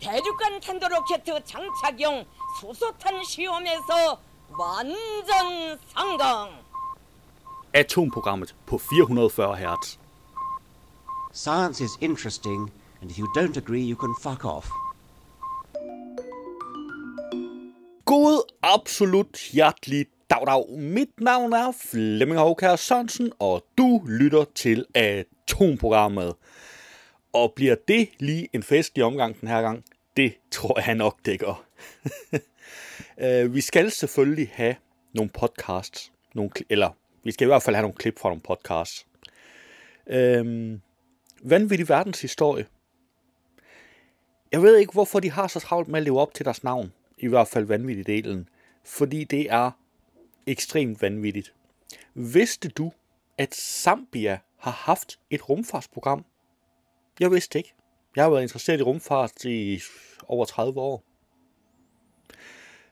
대륙간 탄도로켓 장착용 수소탄 시험에서 완전 성공. Atomprogrammet på 440 Hz. Science is interesting, and if you don't agree, you can fuck off. God absolut hjertelig dag, dag. Mit navn er Flemming Håkær Sørensen, og du lytter til Atomprogrammet. Og bliver det lige en festlig omgang den her gang? Det tror jeg nok, det gør. Øh, vi skal selvfølgelig have nogle podcasts, nogle, eller vi skal i hvert fald have nogle klip fra nogle podcasts. Øhm, vanvittig verdenshistorie. Jeg ved ikke, hvorfor de har så travlt med at leve op til deres navn. I hvert fald vanvittig delen. Fordi det er ekstremt vanvittigt. Vidste du, at Zambia har haft et rumfartsprogram? Jeg vidste ikke. Jeg har været interesseret i rumfart i over 30 år.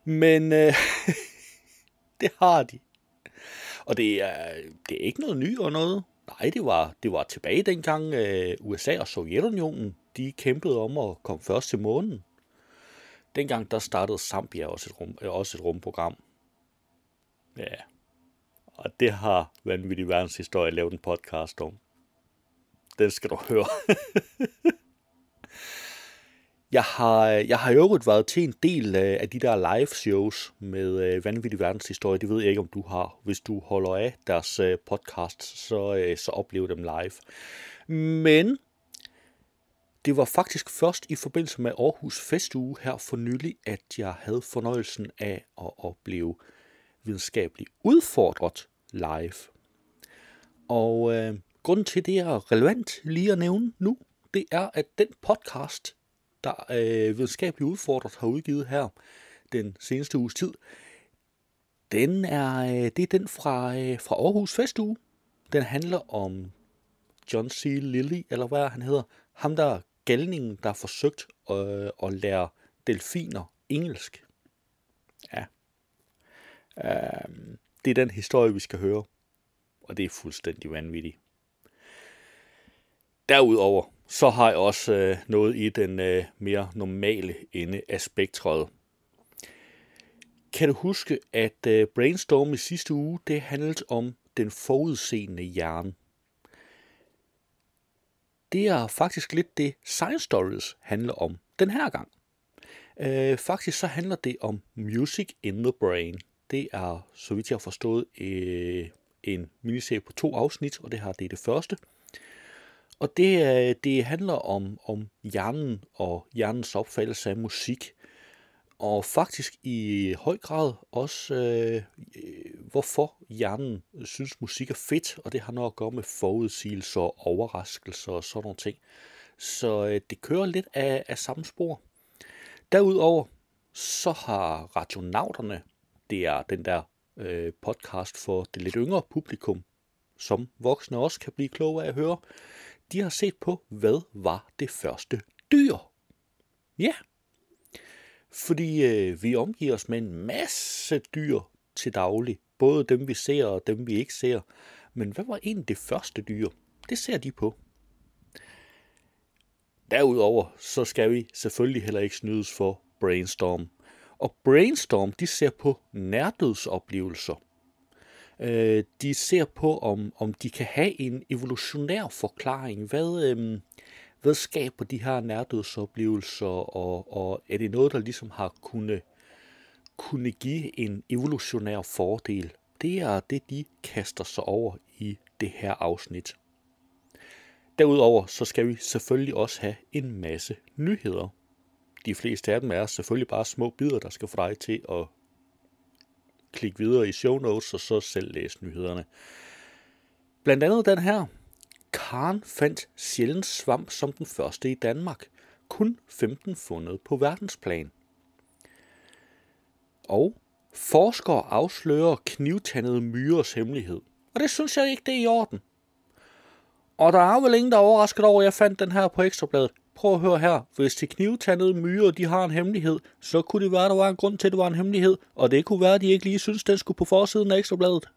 Men øh, det har de. Og det er, det er ikke noget nyt og noget. Nej, det var, det var tilbage dengang øh, USA og Sovjetunionen, de kæmpede om at komme først til månen. Dengang der startede Zambia også et, rum, øh, også et rumprogram. Ja, og det har vanvittig verdenshistorie lavet en podcast om. Den skal du høre. jeg har, jeg har i øvrigt været til en del øh, af de der live shows med øh, vanvittig verdenshistorie. Det ved jeg ikke, om du har. Hvis du holder af deres øh, podcast, så, så oplev dem live. Men det var faktisk først i forbindelse med Aarhus Festuge her for nylig, at jeg havde fornøjelsen af at opleve videnskabeligt udfordret live. Og øh, grunden til, det er relevant lige at nævne nu, det er, at den podcast, der øh, videnskabeligt udfordret har udgivet her den seneste uges tid, den er, øh, det er den fra, øh, fra Aarhus Festuge. Den handler om John C. Lilly, eller hvad han hedder. Ham, der galningen, der har forsøgt øh, at lære delfiner engelsk. Ja. Øh, det er den historie, vi skal høre. Og det er fuldstændig vanvittigt. Derudover, så har jeg også øh, noget i den øh, mere normale ende af spektret. Kan du huske, at øh, Brainstorm i sidste uge, det handlede om den forudseende hjerne? Det er faktisk lidt det Science Stories handler om den her gang. Øh, faktisk så handler det om Music in the Brain. Det er, så vidt jeg har forstået, øh, en miniserie på to afsnit, og det her det er det første. Og det, øh, det handler om, om hjernen og hjernens opfattelse af musik. Og faktisk i høj grad også, øh, øh hvorfor hjernen synes musik er fedt, og det har noget at gøre med forudsigelser overraskelser og sådan nogle ting. Så øh, det kører lidt af, af samme spor. Derudover så har radionauterne, det er den der øh, podcast for det lidt yngre publikum, som voksne også kan blive kloge af at høre, de har set på, hvad var det første dyr? Ja, fordi øh, vi omgiver os med en masse dyr til daglig. Både dem, vi ser og dem, vi ikke ser. Men hvad var egentlig det første dyr? Det ser de på. Derudover så skal vi selvfølgelig heller ikke snydes for Brainstorm. Og Brainstorm, de ser på nærdødsoplevelser. Øh, de ser på, om, om de kan have en evolutionær forklaring. Hvad, øh, hvad skaber de her nærdødsoplevelser, og, og er det noget, der ligesom har kunne, kunne give en evolutionær fordel? Det er det, de kaster sig over i det her afsnit. Derudover så skal vi selvfølgelig også have en masse nyheder. De fleste af dem er selvfølgelig bare små bidder, der skal få dig til at klik videre i show notes og så selv læse nyhederne. Blandt andet den her. Karen fandt sjældent svamp som den første i Danmark. Kun 15 fundet på verdensplan. Og forskere afslører knivtandede myres hemmelighed. Og det synes jeg ikke, det er i orden. Og der er vel ingen, der er overrasket over, at jeg fandt den her på Ekstrabladet. Prøv at høre her. Hvis de knivtandede myrer, de har en hemmelighed, så kunne det være, der var en grund til, at det var en hemmelighed. Og det kunne være, at de ikke lige synes, den skulle på forsiden af Ekstrabladet.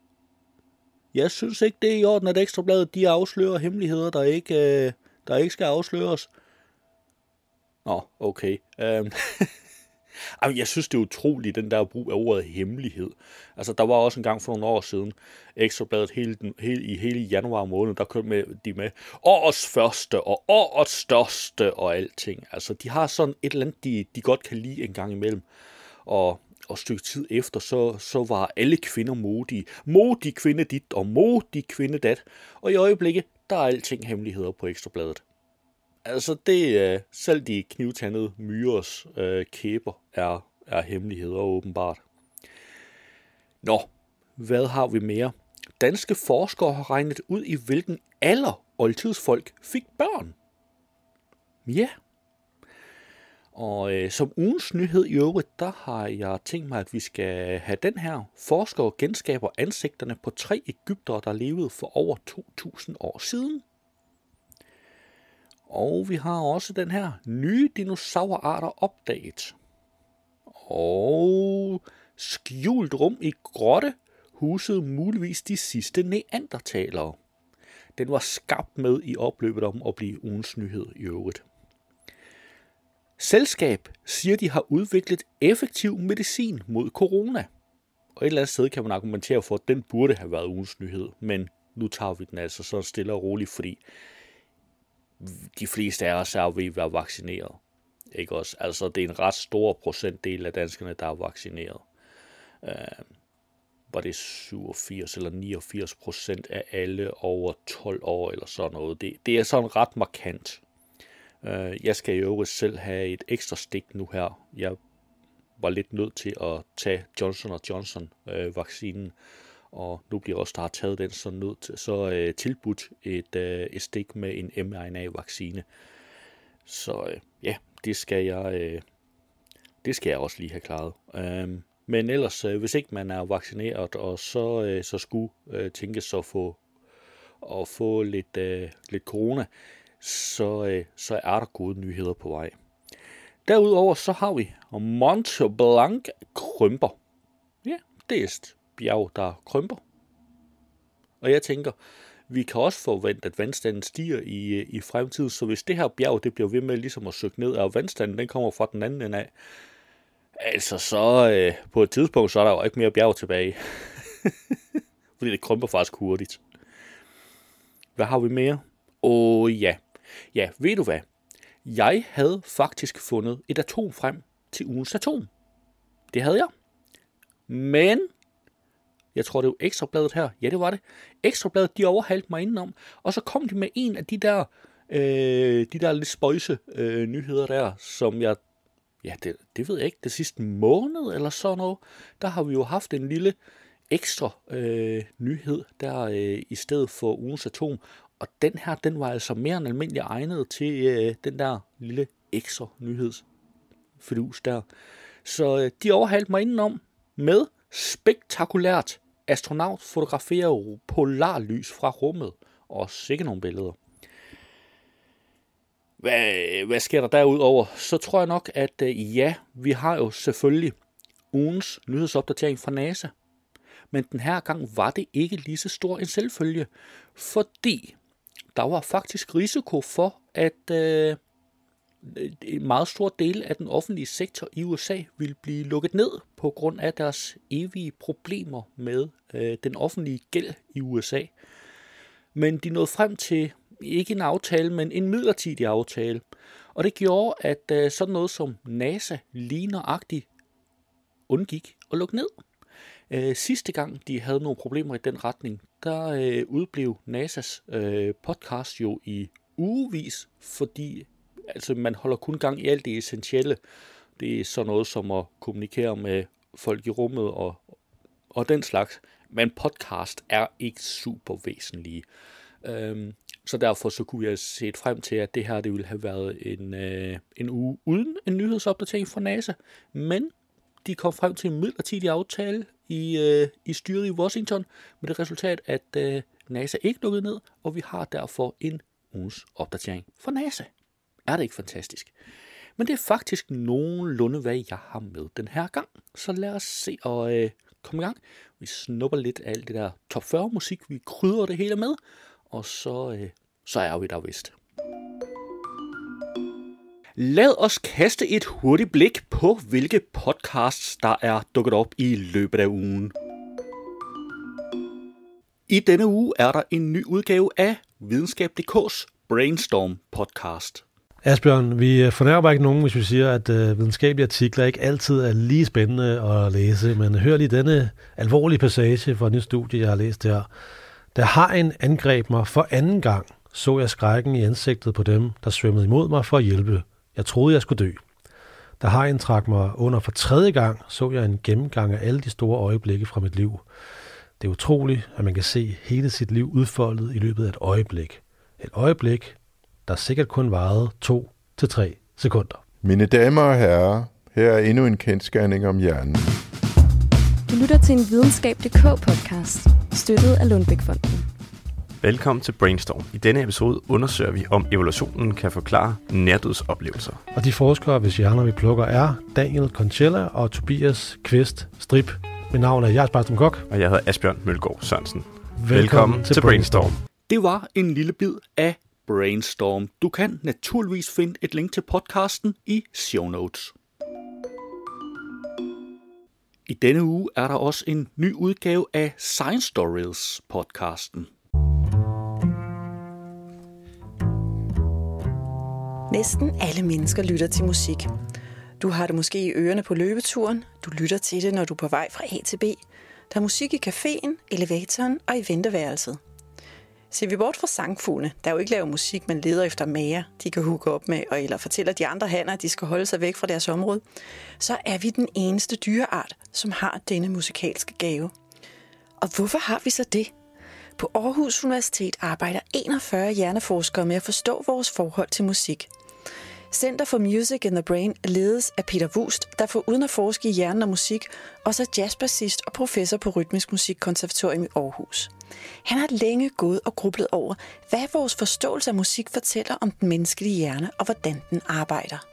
Jeg synes ikke, det er i orden, at Ekstrabladet de afslører hemmeligheder, der ikke, øh, der ikke skal afsløres. Nå, okay. Øhm. Jamen, jeg synes, det er utroligt, den der brug af ordet hemmelighed. Altså, der var også en gang for nogle år siden, Ekstrabladet hele, den, hele, i hele januar måned, der kørte med, de med årets første og årets største og alting. Altså, de har sådan et eller andet, de, de godt kan lide en gang imellem. Og, og stykke tid efter, så, så var alle kvinder modige. Modig kvinde dit og modig kvinde dat. Og i øjeblikket, der er alting hemmeligheder på Ekstrabladet. Altså, det er selv de knivtandede myres øh, kæber er, er hemmeligheder åbenbart. Nå, hvad har vi mere? Danske forskere har regnet ud, i hvilken alder oldtidsfolk fik børn. Ja. Og øh, som ugens nyhed i øvrigt, der har jeg tænkt mig, at vi skal have den her. Forskere genskaber ansigterne på tre Ægypter, der levede for over 2000 år siden. Og vi har også den her nye dinosaurarter opdaget. Og skjult rum i grotte husede muligvis de sidste neandertalere. Den var skabt med i opløbet om at blive ugens nyhed i øvrigt. Selskab siger, de har udviklet effektiv medicin mod corona. Og et eller andet sted kan man argumentere for, at den burde have været ugens nyhed, men nu tager vi den altså så stille og roligt, fordi de fleste af os er ved at være vaccineret. Ikke også? Altså, det er en ret stor procentdel af danskerne, der er vaccineret. Uh, var det 87 eller 89 procent af alle over 12 år eller sådan noget. Det, det er sådan ret markant. Uh, jeg skal jo selv have et ekstra stik nu her. Jeg var lidt nødt til at tage Johnson Johnson øh, vaccinen, og nu bliver også der har taget den så, nødt til, så øh, tilbudt et, øh, et stik med en mRNA-vaccine. Så øh, ja, det skal jeg øh, det skal jeg også lige have klaret. Øh, men ellers, øh, hvis ikke man er vaccineret, og så, øh, så skulle øh, tænkes at få, at få lidt, øh, lidt corona, så, øh, så er der gode nyheder på vej. Derudover så har vi Mont Blanc krymper. Ja, det er bjerg, der krymper. Og jeg tænker, vi kan også forvente, at vandstanden stiger i, i fremtiden, så hvis det her bjerg det bliver ved med ligesom at søge ned, og vandstanden den kommer fra den anden ende af, altså så øh, på et tidspunkt, så er der jo ikke mere bjerg tilbage. Fordi det krymper faktisk hurtigt. Hvad har vi mere? Åh oh, ja. Ja, ved du hvad? Jeg havde faktisk fundet et atom frem til ugens atom. Det havde jeg. Men, jeg tror det var Ekstrabladet her. Ja, det var det. Ekstrabladet, de overhalte mig indenom. Og så kom de med en af de der, øh, de der lidt spøjse øh, nyheder der, som jeg, ja, det, det ved jeg ikke, det sidste måned eller sådan noget, der har vi jo haft en lille ekstra øh, nyhed der øh, i stedet for ugens atom. Og den her, den var altså mere end almindelig egnet til øh, den der lille ekstra nyhedsfidus der. Så øh, de overhalte mig indenom med spektakulært astronaut fotograferer polarlys fra rummet. Og sikke nogle billeder. Hvad, hvad sker der derudover? Så tror jeg nok, at øh, ja, vi har jo selvfølgelig ugens nyhedsopdatering fra NASA. Men den her gang var det ikke lige så stor en selvfølge, fordi der var faktisk risiko for, at øh, en meget stor del af den offentlige sektor i USA vil blive lukket ned på grund af deres evige problemer med øh, den offentlige gæld i USA. Men de nåede frem til ikke en aftale, men en midlertidig aftale. Og det gjorde, at øh, sådan noget som NASA ligneragtigt undgik at lukke ned. Øh, sidste gang de havde nogle problemer i den retning, der øh, udblev NASA's øh, podcast jo i ugevis, fordi altså, man holder kun gang i alt det essentielle. Det er sådan noget som at kommunikere med folk i rummet og, og den slags. Men podcast er ikke super væsentlige. Øhm, så derfor så kunne jeg set frem til, at det her det ville have været en, øh, en uge uden en nyhedsopdatering fra NASA. Men de kom frem til en midlertidig aftale i, øh, i styret i Washington, med det resultat, at øh, NASA ikke lukkede ned, og vi har derfor en ugens opdatering fra NASA. Er det ikke fantastisk? Men det er faktisk nogenlunde, hvad jeg har med den her gang. Så lad os se og øh, komme i gang. Vi snupper lidt af alt det der top 40 musik, vi krydder det hele med, og så, øh, så er vi der vist. Lad os kaste et hurtigt blik på, hvilke podcasts, der er dukket op i løbet af ugen. I denne uge er der en ny udgave af Videnskab.dk's Brainstorm podcast. Asbjørn, vi øh, fornærmer ikke nogen, hvis vi siger, at øh, videnskabelige artikler ikke altid er lige spændende at læse, men hør lige denne alvorlige passage fra et nyt studie, jeg har læst her. Der har en angreb mig for anden gang, så jeg skrækken i ansigtet på dem, der svømmede imod mig for at hjælpe. Jeg troede, jeg skulle dø. Der har en trak mig under for tredje gang, så jeg en gennemgang af alle de store øjeblikke fra mit liv. Det er utroligt, at man kan se hele sit liv udfoldet i løbet af et øjeblik. Et øjeblik, der sikkert kun varede to til tre sekunder. Mine damer og herrer, her er endnu en kendskærning om hjernen. Du lytter til en videnskab.dk podcast, støttet af Lundbækfonden. Velkommen til Brainstorm. I denne episode undersøger vi, om evolutionen kan forklare nærdødsoplevelser. Og de forskere, hvis hjerner vi plukker, er Daniel Conchella og Tobias Kvist Strip. Mit navn er Jars Bartram Kok. Og jeg hedder Asbjørn Mølgaard Sørensen. Velkommen, Velkommen til Brainstorm. Det var en lille bid af Brainstorm. Du kan naturligvis finde et link til podcasten i show notes. I denne uge er der også en ny udgave af Science Stories podcasten. Næsten alle mennesker lytter til musik. Du har det måske i ørerne på løbeturen. Du lytter til det, når du er på vej fra A til B. Der er musik i caféen, elevatoren og i venteværelset. Ser vi bort fra sangfuglene, der jo ikke laver musik, men leder efter mager, de kan hooke op med, og eller fortæller de andre hanner, at de skal holde sig væk fra deres område, så er vi den eneste dyreart, som har denne musikalske gave. Og hvorfor har vi så det? På Aarhus Universitet arbejder 41 hjerneforskere med at forstå vores forhold til musik. Center for Music in the Brain ledes af Peter Wust, der for uden at forske i hjernen og musik, også er jazzbassist og professor på Rytmisk Musikkonservatorium i Aarhus. Han har længe gået og grublet over, hvad vores forståelse af musik fortæller om den menneskelige hjerne og hvordan den arbejder.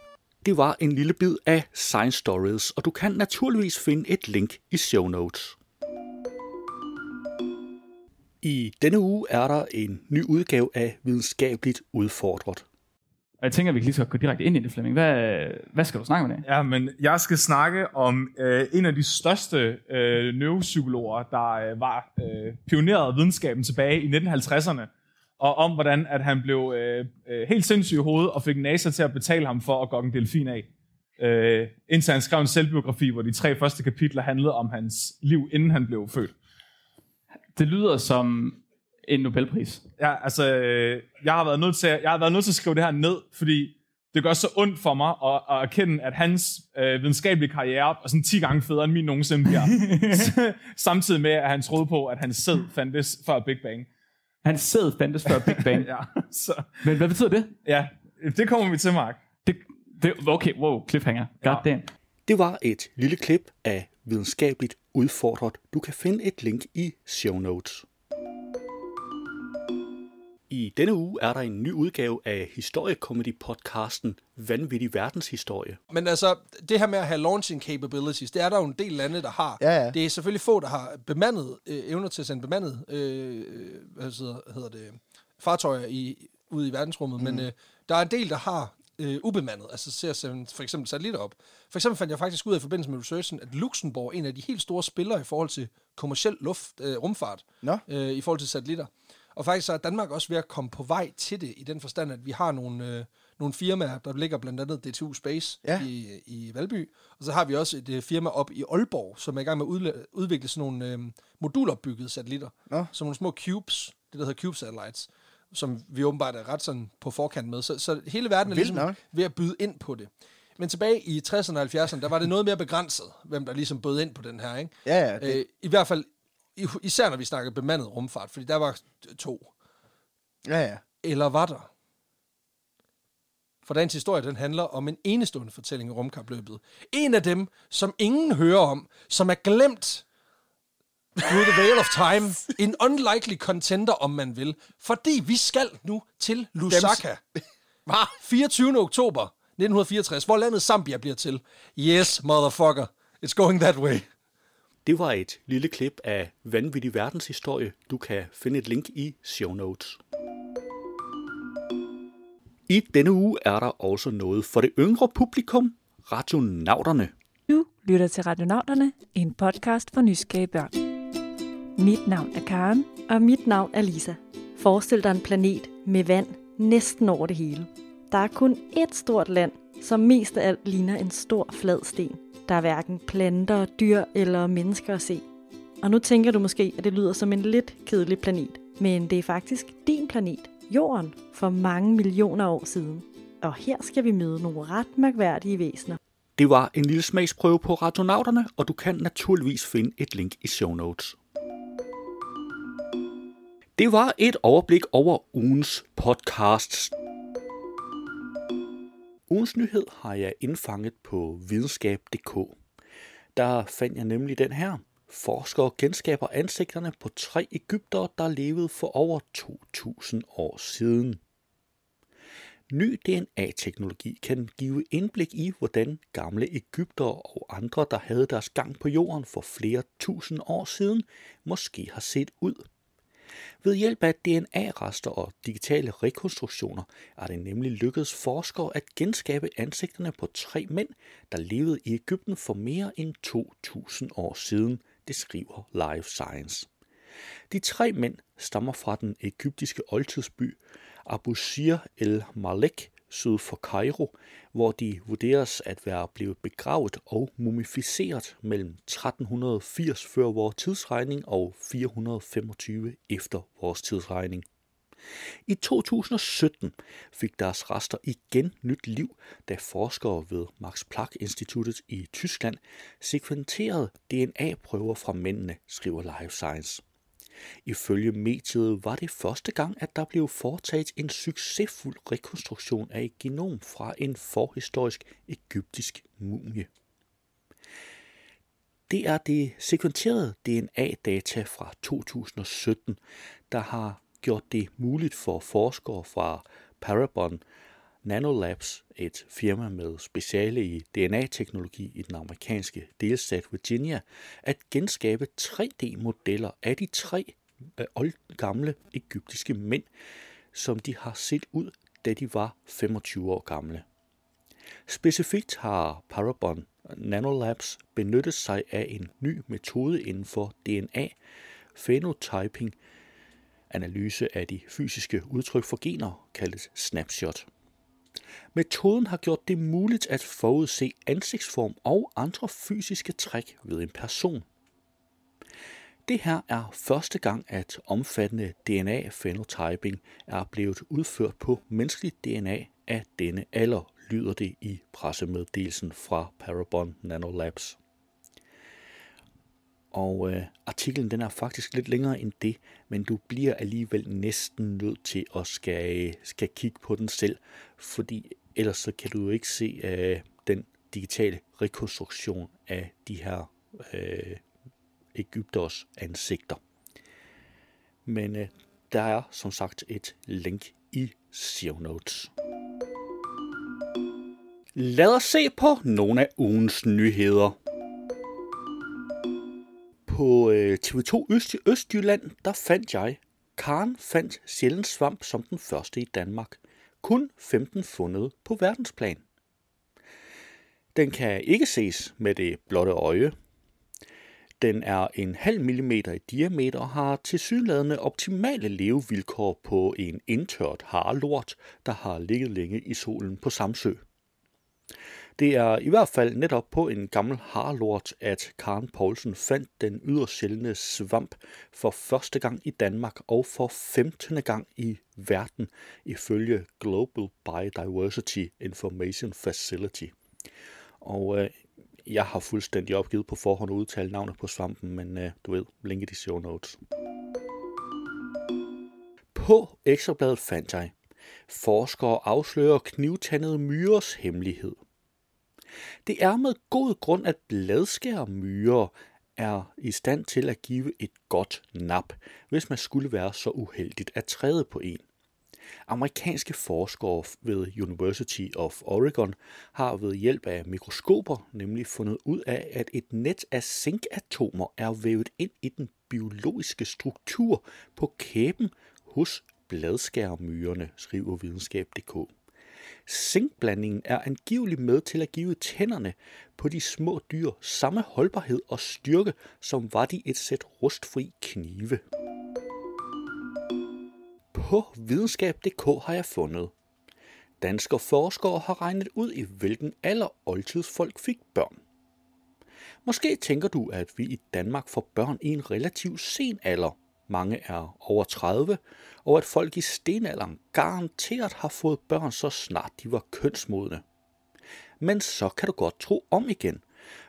Det var en lille bid af Science Stories, og du kan naturligvis finde et link i show notes. I denne uge er der en ny udgave af Videnskabeligt Udfordret. Og jeg tænker, at vi lige skal gå direkte ind i det, Flemming. Hvad, hvad skal du snakke om i dag? Ja, men jeg skal snakke om øh, en af de største øh, neuropsykologer, der øh, var øh, pioneret videnskaben tilbage i 1950'erne, og om hvordan at han blev øh, øh, helt sindssyg i hovedet og fik NASA til at betale ham for at gå en delfin af. Øh, indtil han skrev en selvbiografi, hvor de tre første kapitler handlede om hans liv, inden han blev født. Det lyder som en Nobelpris. Ja, altså, øh, jeg har været nødt til, jeg har været nødt til at skrive det her ned, fordi det gør så ondt for mig at, at erkende, at hans øh, videnskabelige karriere er sådan 10 gange federe, end min nogensinde bliver. Samtidig med, at han troede på, at hans sæd fandtes før Big Bang. Han sæd fandtes før Big Bang. ja, så, Men hvad betyder det? ja, det kommer vi til, Mark. det, det okay, wow, cliffhanger. God Ja. damn. Det var et lille klip af Videnskabeligt Udfordret. Du kan finde et link i show notes. I denne uge er der en ny udgave af historiekomedy-podcasten Vanvittig Verdenshistorie. Men altså, det her med at have launching capabilities, det er der jo en del lande, der har. Ja, ja. Det er selvfølgelig få, der har bemandet, øh, evner til at sende bemandet øh, hvad hedder, hedder det, fartøjer i, ud i verdensrummet, mm. men øh, der er en del, der har øh, ubemandet, altså til at sende for eksempel satellitter op. For eksempel fandt jeg faktisk ud af i forbindelse med researchen, at Luxembourg er en af de helt store spillere i forhold til kommersiel luft, øh, rumfart, Nå. øh, i forhold til satellitter. Og faktisk så er Danmark også ved at komme på vej til det, i den forstand, at vi har nogle, øh, nogle firmaer, der ligger blandt andet DTU Space Ja. i, i Valby, og så har vi også et øh, firma op i Aalborg, som er i gang med at udla- udvikle sådan nogle øh, modulopbyggede satellitter. Nå. Som nogle små cubes, det der hedder cube satellites, som vi åbenbart er ret sådan på forkant med. Så, så hele verden er ligesom nok. ved at byde ind på det. Men tilbage i 60'erne og 70'erne, der var det noget mere begrænset, hvem der ligesom bød ind på den her, ikke? Ja, ja. Det, Øh, I hvert fald, især når vi snakker bemandet rumfart, fordi der var to. ja, ja. Eller var der? For dagens historie, den handler om en enestående fortælling i rumkapløbet. En af dem, som ingen hører om, som er glemt through the veil of time. En unlikely contender, om man vil. Fordi vi skal nu til Lusaka. Hvad? 24. oktober 1964, hvor landet Zambia bliver til. Yes, motherfucker. It's going that way. Det var et lille klip af Vanvittig Verdenshistorie. Du kan finde et link i show notes. I denne uge er der også noget for det yngre publikum, Radionauterne. Du lytter til Radionauterne, en podcast for nysgerrige børn. Mit navn er Karen. Og mit navn er Lisa. Forestil dig en planet med vand næsten over det hele. Der er kun ét stort land, som mest af alt ligner en stor flad sten. Der er hverken planter, dyr eller mennesker at se. Og nu tænker du måske, at det lyder som en lidt kedelig planet. Men det er faktisk din planet, Jorden, for mange millioner år siden. Og her skal vi møde nogle ret mærkværdige væsener. Det var en lille smagsprøve på Radionauterne, og du kan naturligvis finde et link i show notes. Det var et overblik over ugens podcasts. Ugens nyhed har jeg indfanget på videnskab.dk. Der fandt jeg nemlig den her. Forskere genskaber ansigterne på tre Ægypter, der levede for over 2000 år siden. Ny DNA-teknologi kan give indblik i, hvordan gamle Ægypter og andre, der havde deres gang på jorden for flere tusind år siden, måske har set ud. Ved hjælp af DNA-rester og digitale rekonstruktioner er det nemlig lykkedes forskere at genskabe ansigterne på tre mænd, der levede i Ægypten for mere end 2000 år siden, det skriver Life Science. De tre mænd stammer fra den egyptiske oldtidsby Abu Sir el-Malek syd for Cairo, hvor de vurderes at være blevet begravet og mumificeret mellem 1380 før vores tidsregning og 425 efter vores tidsregning. I 2017 fik deres rester igen nyt liv, da forskere ved Max Planck Instituttet i Tyskland sekventerede DNA-prøver fra mændene, skriver Life Science. Ifølge mediet var det første gang, at der blev foretaget en succesfuld rekonstruktion af et genom fra en forhistorisk egyptisk mumie. Det er det sekventerede DNA-data fra 2017, der har gjort det muligt for forskere fra Parabon Nanolabs, et firma med speciale i DNA-teknologi i den amerikanske delstat Virginia, at genskabe 3D-modeller af de tre øh, gamle egyptiske mænd, som de har set ud, da de var 25 år gamle. Specifikt har Parabon Nanolabs benyttet sig af en ny metode inden for DNA, phenotyping, analyse af de fysiske udtryk for gener, kaldet snapshot. Metoden har gjort det muligt at forudse ansigtsform og andre fysiske træk ved en person. Det her er første gang, at omfattende DNA-phenotyping er blevet udført på menneskeligt DNA af denne alder, lyder det i pressemeddelelsen fra Parabon Nanolabs. Og øh, artiklen den er faktisk lidt længere end det, men du bliver alligevel næsten nødt til at skal, skal kigge på den selv, fordi ellers så kan du jo ikke se øh, den digitale rekonstruktion af de her øh, Ægypters ansigter. Men øh, der er som sagt et link i show notes. Lad os se på nogle af ugens nyheder. På øh, TV2 Øst i Østjylland, der fandt jeg, Karen fandt sjældent svamp som den første i Danmark. Kun 15 fundet på verdensplan. Den kan ikke ses med det blotte øje. Den er en halv millimeter i diameter og har tilsyneladende optimale levevilkår på en indtørt harlort, der har ligget længe i solen på Samsø. Det er i hvert fald netop på en gammel harlort, at Karen Poulsen fandt den yderst sjældne svamp for første gang i Danmark og for 15. gang i verden, ifølge Global Biodiversity Information Facility. Og øh, jeg har fuldstændig opgivet på forhånd at udtale navnet på svampen, men øh, du ved, linket i show notes. På ekstrabladet fandt jeg, forskere afslører knivtandede myres hemmelighed. Det er med god grund, at bladskærmyrer er i stand til at give et godt nap, hvis man skulle være så uheldigt at træde på en. Amerikanske forskere ved University of Oregon har ved hjælp af mikroskoper nemlig fundet ud af, at et net af zinkatomer er vævet ind i den biologiske struktur på kæben hos bladskærmyrerne, skriver videnskab.dk. Zinkblandingen er angiveligt med til at give tænderne på de små dyr samme holdbarhed og styrke, som var de et sæt rustfri knive. På videnskab.dk har jeg fundet. Danske forskere har regnet ud i hvilken alder oldtidsfolk fik børn. Måske tænker du, at vi i Danmark får børn i en relativt sen alder. Mange er over 30, og at folk i stenalderen garanteret har fået børn så snart de var kønsmodne. Men så kan du godt tro om igen,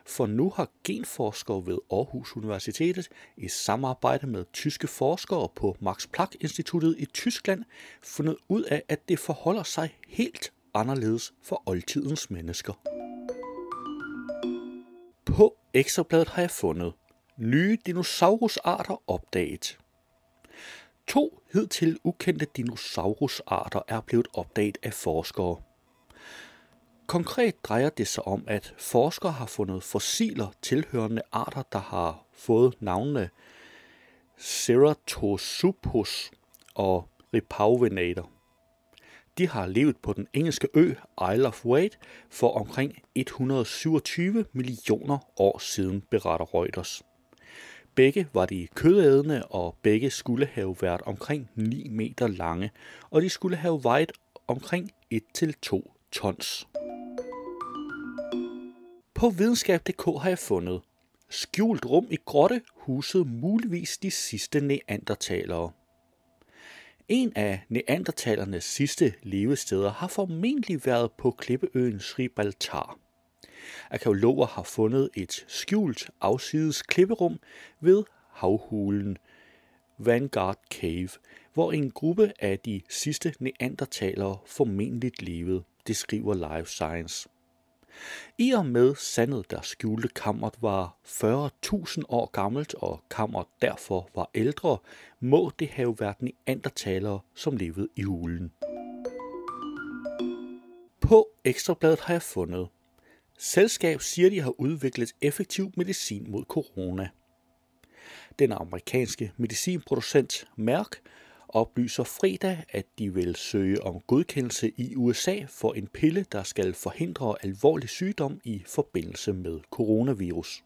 for nu har genforskere ved Aarhus Universitetet i samarbejde med tyske forskere på Max Planck Instituttet i Tyskland fundet ud af, at det forholder sig helt anderledes for oldtidens mennesker. På ekstrabladet har jeg fundet nye dinosaurusarter opdaget. To hidtil ukendte dinosaurusarter er blevet opdaget af forskere. Konkret drejer det sig om, at forskere har fundet fossiler tilhørende arter, der har fået navnene Ceratosuchus og Ripauvenator. De har levet på den engelske ø Isle of Wight for omkring 127 millioner år siden, beretter Reuters. Begge var de kødædende, og begge skulle have været omkring 9 meter lange, og de skulle have vejet omkring 1-2 tons. På videnskab.dk har jeg fundet skjult rum i grotte husede muligvis de sidste neandertalere. En af neandertalernes sidste levesteder har formentlig været på klippeøen Sribaltar. Arkeologer har fundet et skjult afsides klipperum ved havhulen Vanguard Cave, hvor en gruppe af de sidste neandertalere formentlig levede, det skriver Life Science. I og med sandet, der skjulte kammeret var 40.000 år gammelt, og kammeret derfor var ældre, må det have været neandertalere, som levede i hulen. På Ekstrabladet har jeg fundet. Selskab siger, de har udviklet effektiv medicin mod corona. Den amerikanske medicinproducent Merck oplyser fredag, at de vil søge om godkendelse i USA for en pille, der skal forhindre alvorlig sygdom i forbindelse med coronavirus.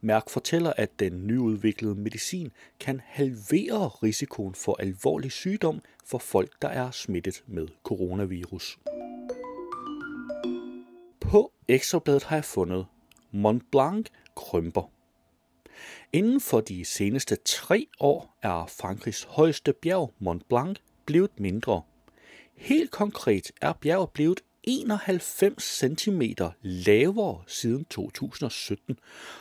Mærk fortæller, at den nyudviklede medicin kan halvere risikoen for alvorlig sygdom for folk, der er smittet med coronavirus. På Ekstrabladet har jeg fundet Mont Blanc krymper. Inden for de seneste tre år er Frankrigs højeste bjerg, Mont Blanc, blevet mindre. Helt konkret er bjerget blevet 91 cm lavere siden 2017,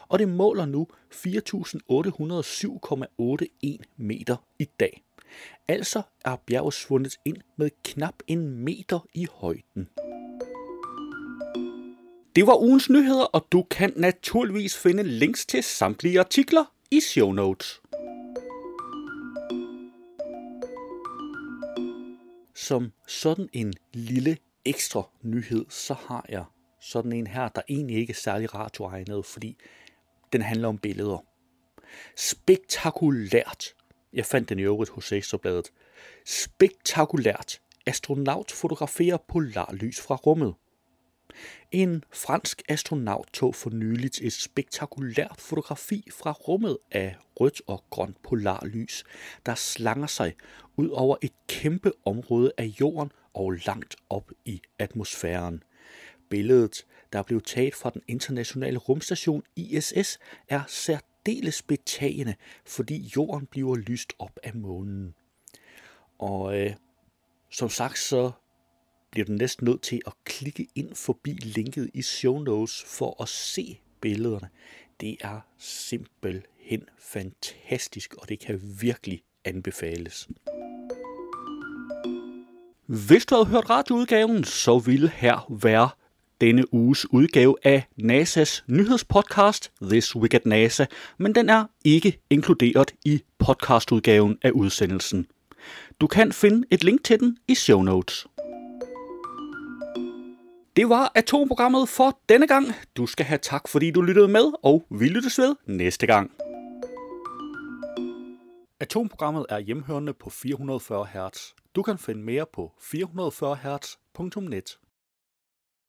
og det måler nu 4.807,81 meter i dag. Altså er bjerget svundet ind med knap en meter i højden. Det var ugens nyheder, og du kan naturligvis finde links til samtlige artikler i show notes. Som sådan en lille ekstra nyhed, så har jeg sådan en her, der egentlig ikke er særlig radioegnet, fordi den handler om billeder. Spektakulært. Jeg fandt den i øvrigt hos Ekstrabladet. Spektakulært. Astronaut fotograferer polarlys fra rummet. En fransk astronaut tog for nyligt et spektakulært fotografi fra rummet af rødt og grønt polarlys, der slanger sig ud over et kæmpe område af jorden og langt op i atmosfæren. Billedet, der blev taget fra den internationale rumstation ISS, er særdeles betagende, fordi jorden bliver lyst op af månen. Og øh, som sagt, så bliver du næsten nødt til at klikke ind forbi linket i show notes for at se billederne. Det er simpelthen fantastisk, og det kan virkelig anbefales. Hvis du havde hørt radioudgaven, så ville her være denne uges udgave af NASA's nyhedspodcast This Week at NASA, men den er ikke inkluderet i podcastudgaven af udsendelsen. Du kan finde et link til den i show notes. Det var atomprogrammet for denne gang. Du skal have tak, fordi du lyttede med, og vi lyttes ved næste gang. Atomprogrammet er hjemhørende på 440 Hz. Du kan finde mere på 440 Hz.net.